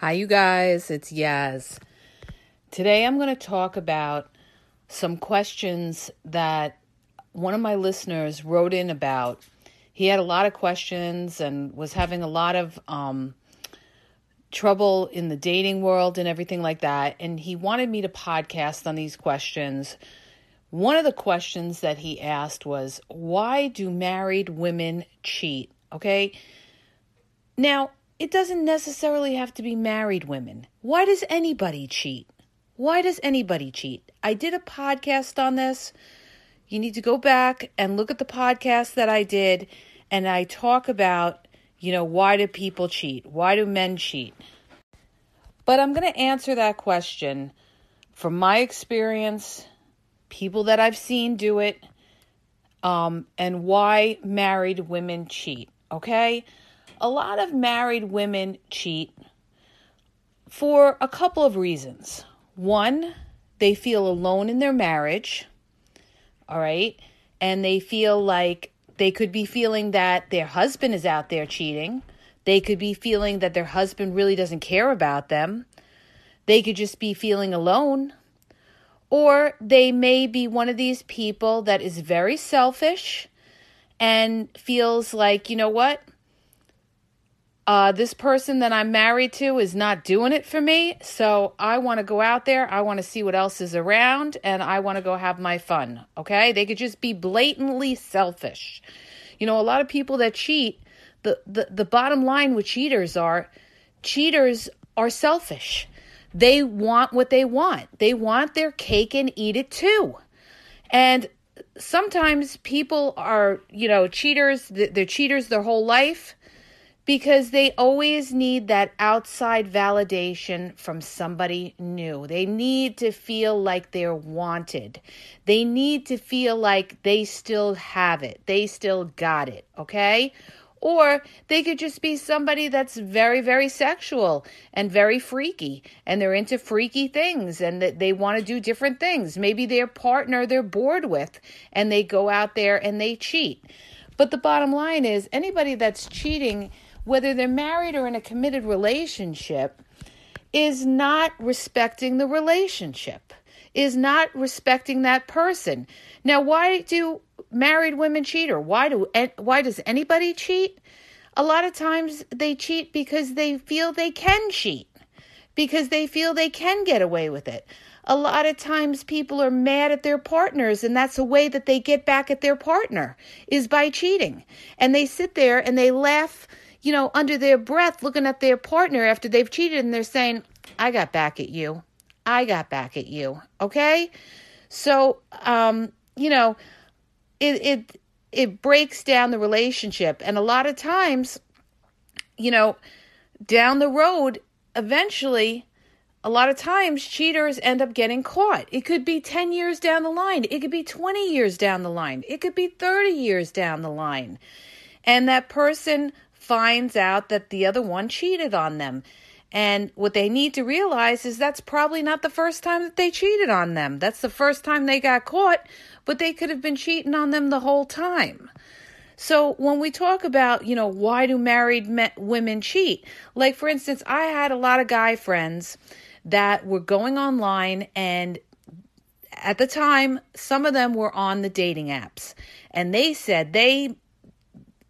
Hi, you guys. It's Yaz. Today I'm going to talk about some questions that one of my listeners wrote in about. He had a lot of questions and was having a lot of um, trouble in the dating world and everything like that. And he wanted me to podcast on these questions. One of the questions that he asked was, Why do married women cheat? Okay. Now, it doesn't necessarily have to be married women. Why does anybody cheat? Why does anybody cheat? I did a podcast on this. You need to go back and look at the podcast that I did, and I talk about, you know, why do people cheat? Why do men cheat? But I'm going to answer that question from my experience, people that I've seen do it, um, and why married women cheat. Okay? A lot of married women cheat for a couple of reasons. One, they feel alone in their marriage, all right? And they feel like they could be feeling that their husband is out there cheating. They could be feeling that their husband really doesn't care about them. They could just be feeling alone. Or they may be one of these people that is very selfish and feels like, you know what? Uh, this person that I'm married to is not doing it for me. So I want to go out there. I want to see what else is around and I want to go have my fun. Okay. They could just be blatantly selfish. You know, a lot of people that cheat, the, the, the bottom line with cheaters are cheaters are selfish. They want what they want, they want their cake and eat it too. And sometimes people are, you know, cheaters, they're cheaters their whole life because they always need that outside validation from somebody new. They need to feel like they're wanted. They need to feel like they still have it, they still got it, okay? Or they could just be somebody that's very, very sexual and very freaky, and they're into freaky things and that they want to do different things. Maybe their partner they're bored with, and they go out there and they cheat. But the bottom line is anybody that's cheating whether they're married or in a committed relationship, is not respecting the relationship, is not respecting that person. Now, why do married women cheat or why do why does anybody cheat? A lot of times they cheat because they feel they can cheat. Because they feel they can get away with it. A lot of times people are mad at their partners and that's a way that they get back at their partner is by cheating. And they sit there and they laugh you know, under their breath looking at their partner after they've cheated and they're saying, I got back at you. I got back at you. Okay? So, um, you know, it it it breaks down the relationship and a lot of times, you know, down the road, eventually a lot of times cheaters end up getting caught. It could be 10 years down the line. It could be 20 years down the line. It could be 30 years down the line. And that person finds out that the other one cheated on them. And what they need to realize is that's probably not the first time that they cheated on them. That's the first time they got caught, but they could have been cheating on them the whole time. So when we talk about, you know, why do married men, women cheat? Like for instance, I had a lot of guy friends that were going online and at the time some of them were on the dating apps and they said they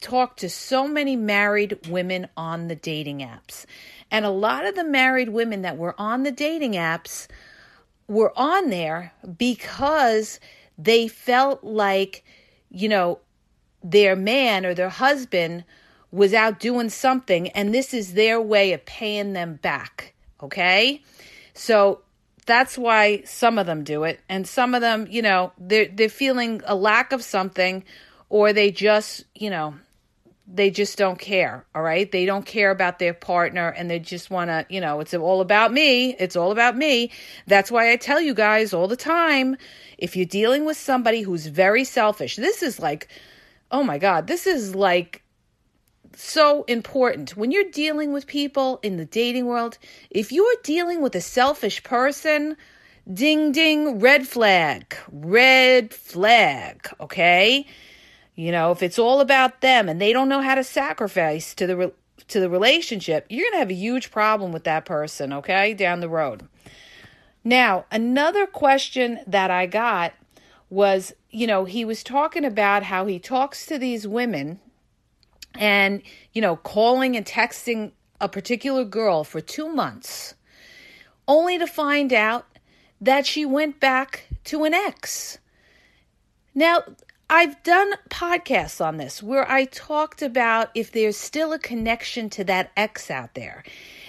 talked to so many married women on the dating apps. And a lot of the married women that were on the dating apps were on there because they felt like, you know, their man or their husband was out doing something and this is their way of paying them back. Okay? So that's why some of them do it and some of them, you know, they're they're feeling a lack of something or they just, you know, they just don't care, all right? They don't care about their partner and they just want to, you know, it's all about me. It's all about me. That's why I tell you guys all the time if you're dealing with somebody who's very selfish, this is like, oh my God, this is like so important. When you're dealing with people in the dating world, if you're dealing with a selfish person, ding ding, red flag, red flag, okay? You know, if it's all about them and they don't know how to sacrifice to the re- to the relationship, you're going to have a huge problem with that person, okay? Down the road. Now, another question that I got was, you know, he was talking about how he talks to these women and, you know, calling and texting a particular girl for two months, only to find out that she went back to an ex. Now, I've done podcasts on this where I talked about if there's still a connection to that ex out there.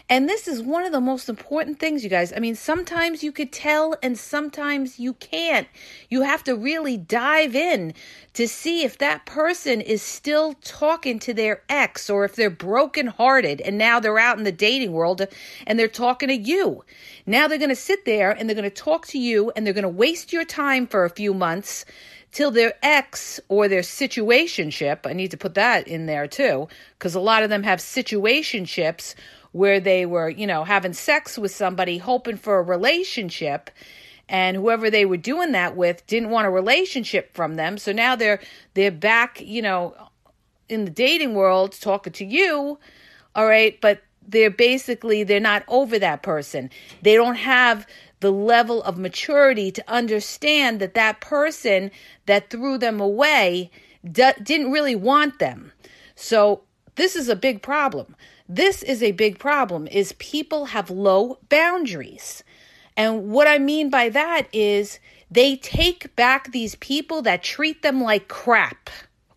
And this is one of the most important things, you guys. I mean, sometimes you could tell and sometimes you can't. You have to really dive in to see if that person is still talking to their ex or if they're brokenhearted and now they're out in the dating world and they're talking to you. Now they're going to sit there and they're going to talk to you and they're going to waste your time for a few months till their ex or their situationship. I need to put that in there too, because a lot of them have situationships where they were, you know, having sex with somebody hoping for a relationship and whoever they were doing that with didn't want a relationship from them. So now they're they're back, you know, in the dating world talking to you. All right, but they're basically they're not over that person. They don't have the level of maturity to understand that that person that threw them away d- didn't really want them. So this is a big problem. This is a big problem is people have low boundaries. And what I mean by that is they take back these people that treat them like crap.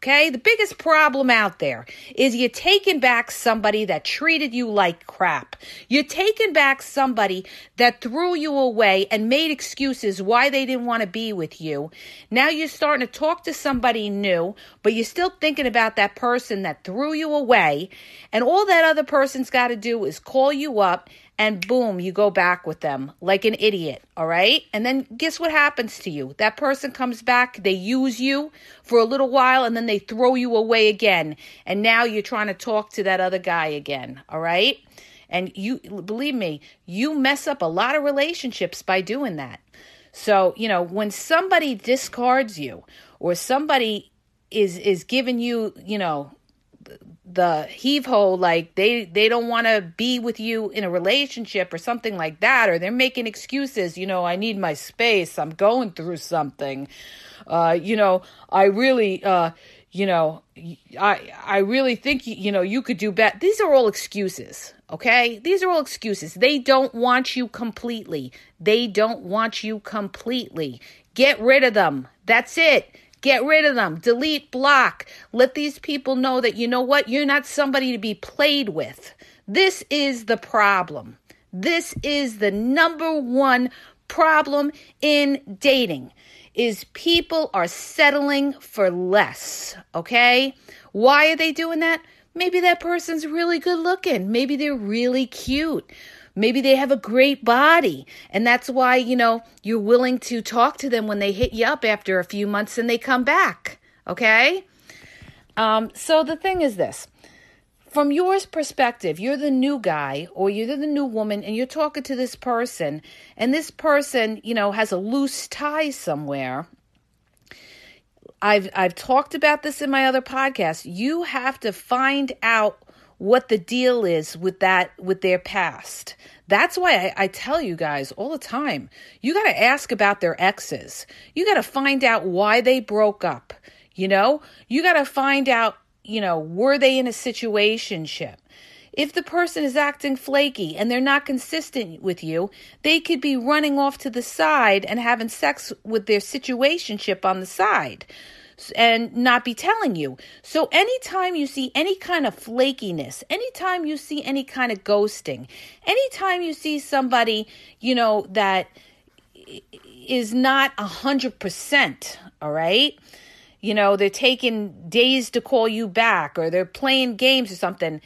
Okay, the biggest problem out there is you're taking back somebody that treated you like crap. You're taking back somebody that threw you away and made excuses why they didn't want to be with you. Now you're starting to talk to somebody new, but you're still thinking about that person that threw you away. And all that other person's got to do is call you up and boom, you go back with them like an idiot, all right? And then guess what happens to you? That person comes back, they use you for a little while, and then they throw you away again. And now you're trying to talk to that other guy again, all right? And you, believe me, you mess up a lot of relationships by doing that. So, you know, when somebody discards you or somebody is is giving you, you know, the heave ho like they they don't want to be with you in a relationship or something like that or they're making excuses you know i need my space i'm going through something. Uh you know i really uh you know i i really think you know you could do better these are all excuses okay? These are all excuses. They don't want you completely. They don't want you completely. Get rid of them. That's it Get rid of them. Delete, block. Let these people know that you know what? You're not somebody to be played with. This is the problem. This is the number one problem in dating is people are settling for less, okay? Why are they doing that? Maybe that person's really good looking. Maybe they're really cute. Maybe they have a great body. And that's why, you know, you're willing to talk to them when they hit you up after a few months and they come back. Okay? Um, so the thing is this from your perspective, you're the new guy or you're the new woman and you're talking to this person, and this person, you know, has a loose tie somewhere. I've I've talked about this in my other podcast. You have to find out what the deal is with that with their past. That's why I, I tell you guys all the time. You got to ask about their exes. You got to find out why they broke up. You know, you got to find out you know, were they in a situationship? If the person is acting flaky and they're not consistent with you, they could be running off to the side and having sex with their situationship on the side and not be telling you. So anytime you see any kind of flakiness, anytime you see any kind of ghosting, anytime you see somebody, you know, that is not a hundred percent, all right? You know, they're taking days to call you back or they're playing games or something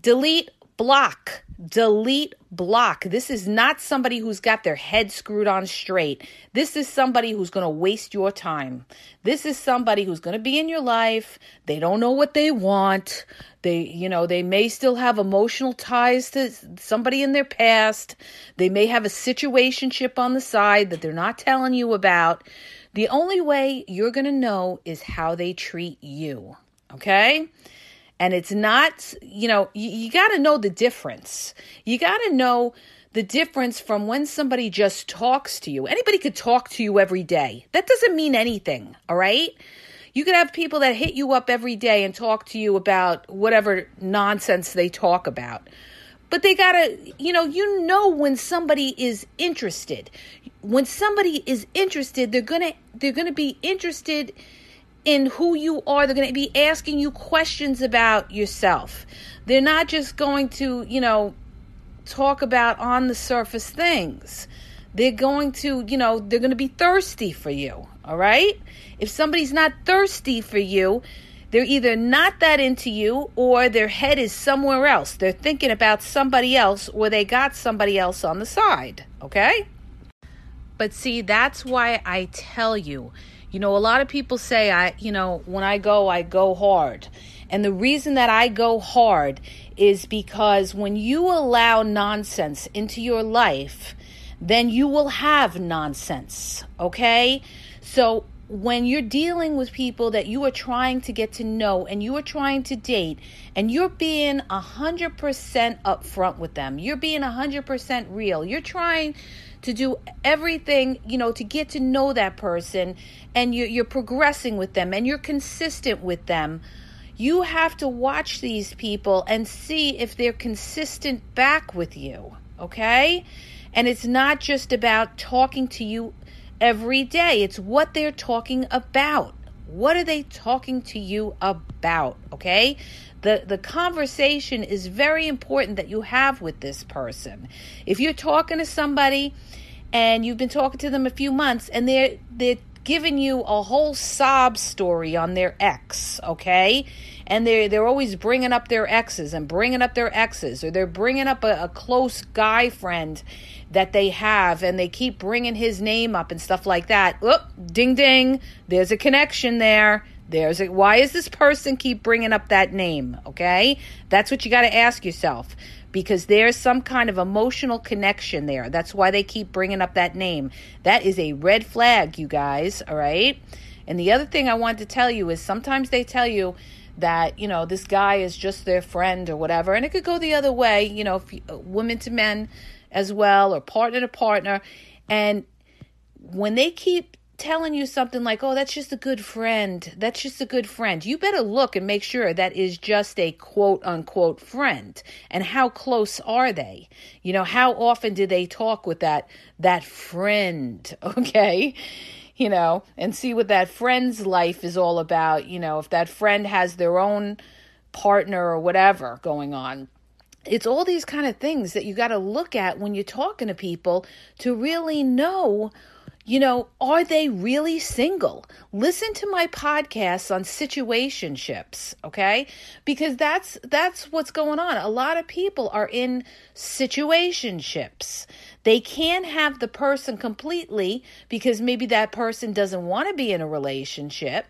delete, block, delete, block. This is not somebody who's got their head screwed on straight. This is somebody who's going to waste your time. This is somebody who's going to be in your life. They don't know what they want. They, you know, they may still have emotional ties to somebody in their past. They may have a situationship on the side that they're not telling you about. The only way you're going to know is how they treat you. Okay? And it's not, you know, you, you got to know the difference. You got to know the difference from when somebody just talks to you. Anybody could talk to you every day. That doesn't mean anything, all right? You could have people that hit you up every day and talk to you about whatever nonsense they talk about. But they got to, you know, you know when somebody is interested. When somebody is interested, they're going to they're going to be interested in who you are. They're going to be asking you questions about yourself. They're not just going to, you know, talk about on the surface things. They're going to, you know, they're going to be thirsty for you. All right? If somebody's not thirsty for you, they're either not that into you or their head is somewhere else. They're thinking about somebody else or they got somebody else on the side. Okay? But see, that's why I tell you you know, a lot of people say I, you know, when I go, I go hard. And the reason that I go hard is because when you allow nonsense into your life, then you will have nonsense, okay? So when you're dealing with people that you are trying to get to know and you are trying to date and you're being 100% upfront with them, you're being 100% real, you're trying to do everything, you know, to get to know that person and you're, you're progressing with them and you're consistent with them. You have to watch these people and see if they're consistent back with you, okay? And it's not just about talking to you every day, it's what they're talking about. What are they talking to you about, okay? the the conversation is very important that you have with this person. If you're talking to somebody and you've been talking to them a few months and they're they're giving you a whole sob story on their ex, okay? And they're they're always bringing up their exes and bringing up their exes, or they're bringing up a, a close guy friend that they have, and they keep bringing his name up and stuff like that. Oop, ding ding, there's a connection there there's a, why is this person keep bringing up that name? Okay, that's what you got to ask yourself because there's some kind of emotional connection there. That's why they keep bringing up that name. That is a red flag, you guys. All right. And the other thing I want to tell you is sometimes they tell you that you know this guy is just their friend or whatever, and it could go the other way. You know, if, uh, women to men as well, or partner to partner, and when they keep telling you something like, oh, that's just a good friend. That's just a good friend. You better look and make sure that is just a quote unquote friend. And how close are they? You know, how often do they talk with that that friend? Okay. You know, and see what that friend's life is all about. You know, if that friend has their own partner or whatever going on it's all these kind of things that you got to look at when you're talking to people to really know you know, are they really single? Listen to my podcasts on situationships, okay? Because that's that's what's going on. A lot of people are in situationships. They can't have the person completely because maybe that person doesn't want to be in a relationship.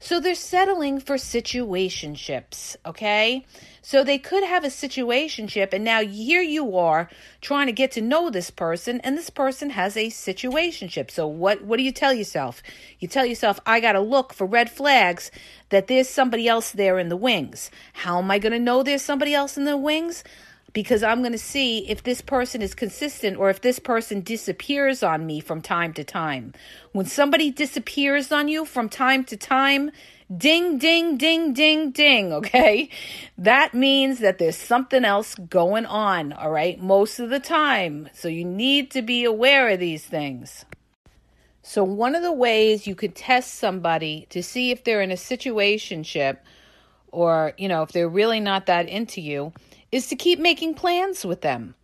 So they're settling for situationships, okay? So they could have a situationship, and now here you are trying to get to know this person, and this person has a situationship. So what what do you tell yourself? You tell yourself, I gotta look for red flags that there's somebody else there in the wings. How am I gonna know there's somebody else in the wings? Because I'm going to see if this person is consistent or if this person disappears on me from time to time. When somebody disappears on you from time to time, Ding, ding, ding, ding, ding, okay? That means that there's something else going on, all right, most of the time. So you need to be aware of these things. So, one of the ways you could test somebody to see if they're in a situationship or, you know, if they're really not that into you is to keep making plans with them.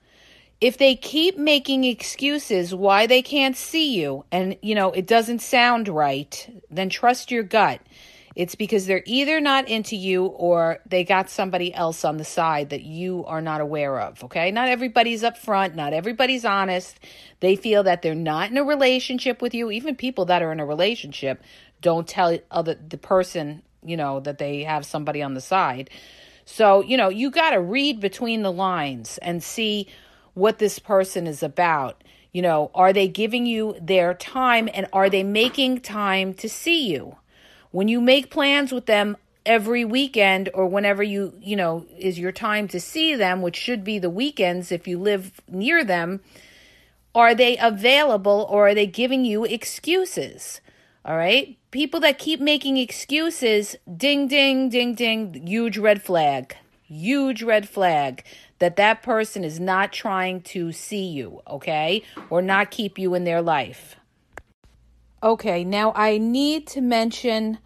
If they keep making excuses why they can't see you and, you know, it doesn't sound right, then trust your gut. It's because they're either not into you or they got somebody else on the side that you are not aware of. Okay. Not everybody's upfront, not everybody's honest. They feel that they're not in a relationship with you. Even people that are in a relationship don't tell other the person, you know, that they have somebody on the side. So, you know, you got to read between the lines and see what this person is about. You know, are they giving you their time and are they making time to see you? When you make plans with them every weekend or whenever you, you know, is your time to see them, which should be the weekends if you live near them, are they available or are they giving you excuses? All right. People that keep making excuses, ding, ding, ding, ding, huge red flag. Huge red flag that that person is not trying to see you, okay? Or not keep you in their life. Okay, now I need to mention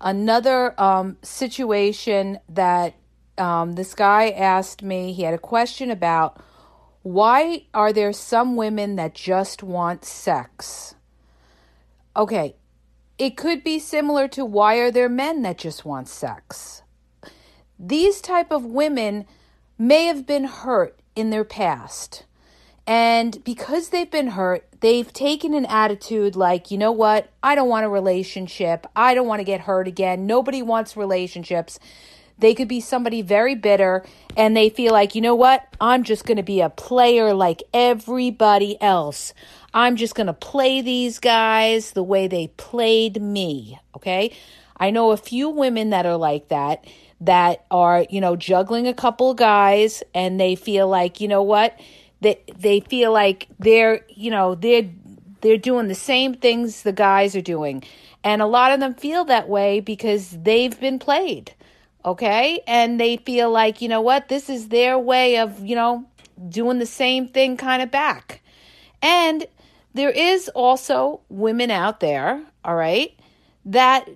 another um, situation that um, this guy asked me. He had a question about why are there some women that just want sex? Okay, it could be similar to why are there men that just want sex? These type of women may have been hurt in their past. And because they've been hurt, they've taken an attitude like, you know what? I don't want a relationship. I don't want to get hurt again. Nobody wants relationships. They could be somebody very bitter and they feel like, you know what? I'm just going to be a player like everybody else. I'm just going to play these guys the way they played me. Okay. I know a few women that are like that, that are, you know, juggling a couple of guys and they feel like, you know what? they they feel like they're you know they're they're doing the same things the guys are doing and a lot of them feel that way because they've been played okay? And they feel like you know what? This is their way of you know doing the same thing kind of back. And there is also women out there all right that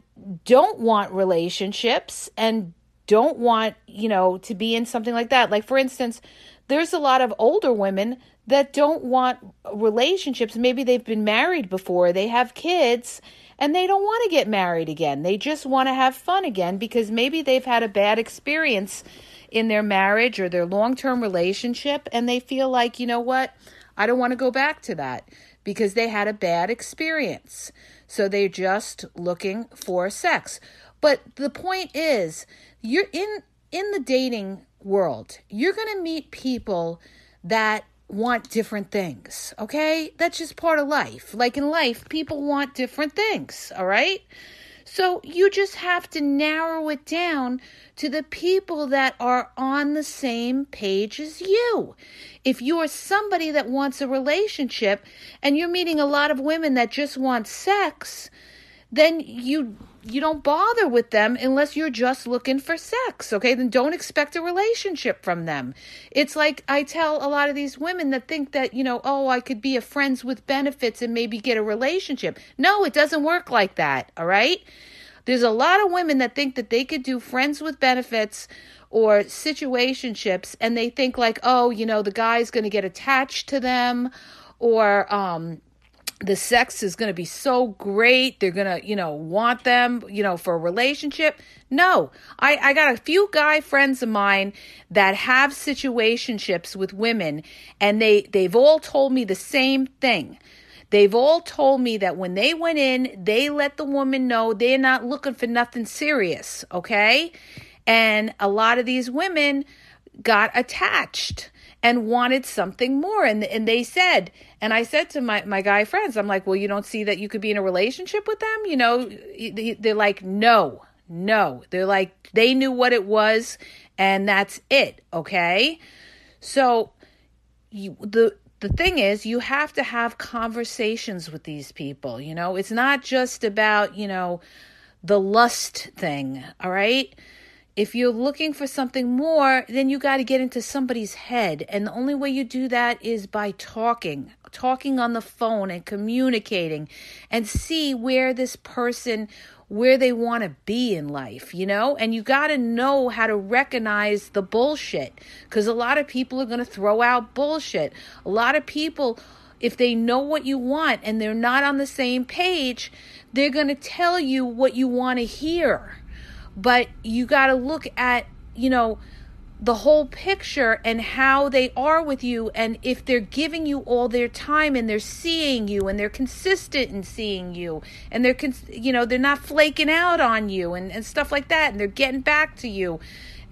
don't want relationships and don't want you know to be in something like that. Like for instance there's a lot of older women that don't want relationships. Maybe they've been married before, they have kids, and they don't want to get married again. They just want to have fun again because maybe they've had a bad experience in their marriage or their long term relationship, and they feel like, you know what, I don't want to go back to that because they had a bad experience. So they're just looking for sex. But the point is, you're in in the dating world, you're going to meet people that want different things, okay? That's just part of life. Like in life, people want different things, all right? So you just have to narrow it down to the people that are on the same page as you. If you are somebody that wants a relationship and you're meeting a lot of women that just want sex, then you you don't bother with them unless you're just looking for sex, okay? Then don't expect a relationship from them. It's like I tell a lot of these women that think that, you know, oh, I could be a friends with benefits and maybe get a relationship. No, it doesn't work like that, all right? There's a lot of women that think that they could do friends with benefits or situationships and they think like, oh, you know, the guy's going to get attached to them or um the sex is going to be so great. They're going to you know want them you know for a relationship. No. I i got a few guy friends of mine that have situationships with women and they they've all told me the same thing. They've all told me that when they went in they let the woman know they're not looking for nothing serious okay? And a lot of these women got attached and wanted something more. And, and they said, and I said to my, my guy friends, I'm like, well, you don't see that you could be in a relationship with them? You know, they're like, no, no. They're like, they knew what it was and that's it. Okay. So you, the, the thing is you have to have conversations with these people you know it's not just about you know the lust thing, all right? If you're looking for something more, then you got to get into somebody's head. And the only way you do that is by talking, talking on the phone and communicating and see where this person where they want to be in life, you know? And you got to know how to recognize the bullshit because a lot of people are going to throw out bullshit. A lot of people, if they know what you want and they're not on the same page, they're going to tell you what you want to hear. But you got to look at, you know, the whole picture and how they are with you and if they're giving you all their time and they're seeing you and they're consistent in seeing you and they're cons- you know they're not flaking out on you and, and stuff like that and they're getting back to you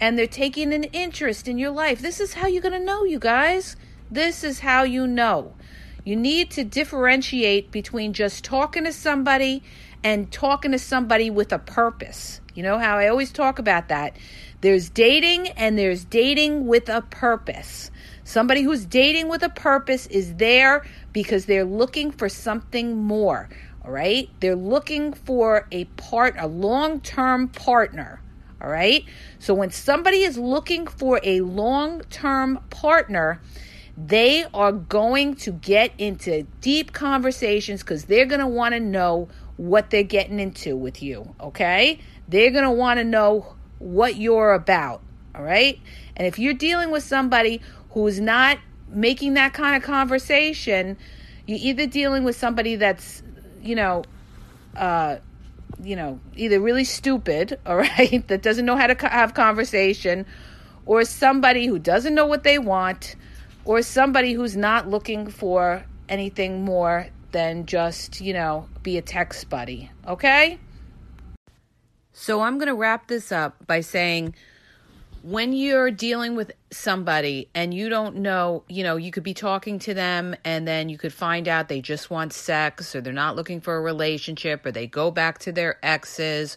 and they're taking an interest in your life. This is how you're going to know you guys. This is how you know. You need to differentiate between just talking to somebody and talking to somebody with a purpose you know how i always talk about that there's dating and there's dating with a purpose. Somebody who's dating with a purpose is there because they're looking for something more. All right? They're looking for a part a long-term partner. All right? So when somebody is looking for a long-term partner, they are going to get into deep conversations because they're going to want to know what they're getting into with you. Okay? They're going to want to know what you're about. All right. And if you're dealing with somebody who's not making that kind of conversation, you're either dealing with somebody that's, you know, uh, you know, either really stupid, all right, that doesn't know how to have conversation, or somebody who doesn't know what they want, or somebody who's not looking for anything more than just, you know, be a text buddy, okay? So I'm going to wrap this up by saying when you're dealing with somebody and you don't know, you know, you could be talking to them and then you could find out they just want sex or they're not looking for a relationship or they go back to their exes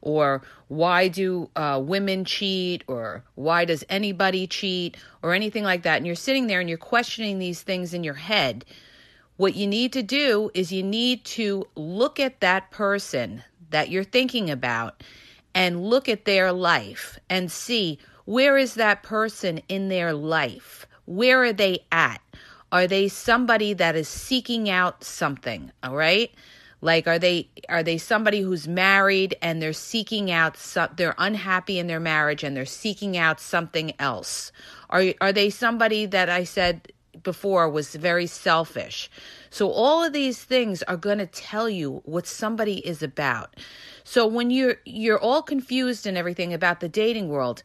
or why do uh, women cheat or why does anybody cheat or anything like that. And you're sitting there and you're questioning these things in your head. What you need to do is you need to look at that person, that you're thinking about and look at their life and see where is that person in their life? Where are they at? Are they somebody that is seeking out something, all right? Like are they are they somebody who's married and they're seeking out some they're unhappy in their marriage and they're seeking out something else? Are are they somebody that I said before was very selfish? So all of these things are going to tell you what somebody is about. So when you're you're all confused and everything about the dating world,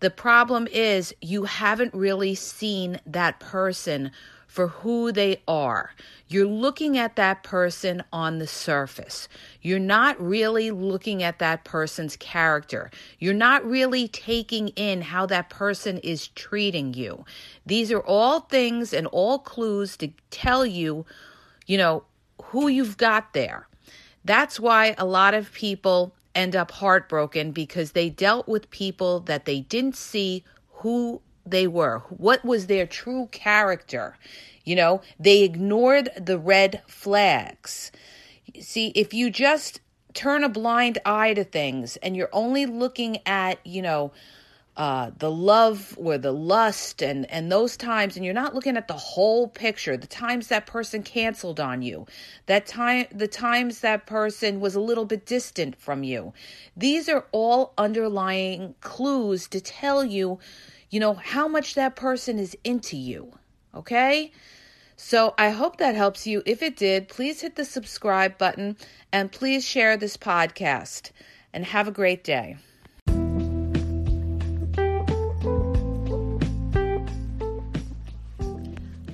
the problem is you haven't really seen that person for who they are. You're looking at that person on the surface. You're not really looking at that person's character. You're not really taking in how that person is treating you. These are all things and all clues to tell you, you know, who you've got there. That's why a lot of people end up heartbroken because they dealt with people that they didn't see who they were. What was their true character? You know, they ignored the red flags. See, if you just turn a blind eye to things and you're only looking at, you know, uh, the love or the lust and and those times and you're not looking at the whole picture the times that person canceled on you that time the times that person was a little bit distant from you these are all underlying clues to tell you you know how much that person is into you okay so I hope that helps you. If it did, please hit the subscribe button and please share this podcast. And have a great day.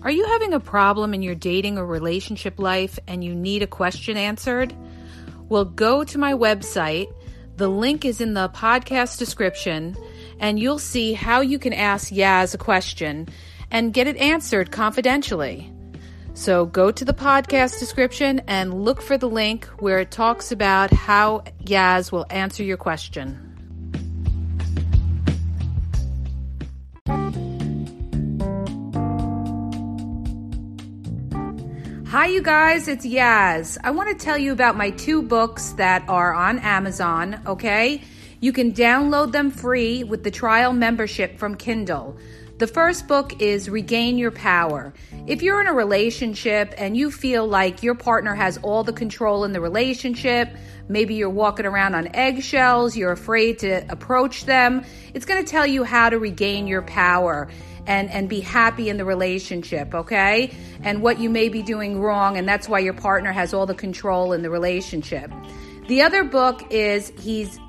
Are you having a problem in your dating or relationship life and you need a question answered? Well, go to my website. The link is in the podcast description, and you'll see how you can ask Yaz a question and get it answered confidentially. So go to the podcast description and look for the link where it talks about how Yaz will answer your question. Hi, you guys, it's Yaz. I want to tell you about my two books that are on Amazon, okay? You can download them free with the trial membership from Kindle. The first book is Regain Your Power. If you're in a relationship and you feel like your partner has all the control in the relationship, maybe you're walking around on eggshells, you're afraid to approach them, it's going to tell you how to regain your power and and be happy in the relationship, okay? And what you may be doing wrong and that's why your partner has all the control in the relationship. The other book is he's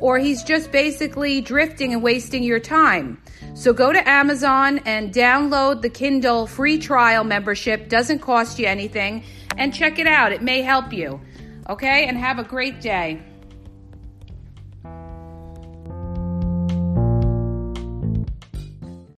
or he's just basically drifting and wasting your time. So go to Amazon and download the Kindle free trial membership. Doesn't cost you anything. And check it out. It may help you. Okay? And have a great day.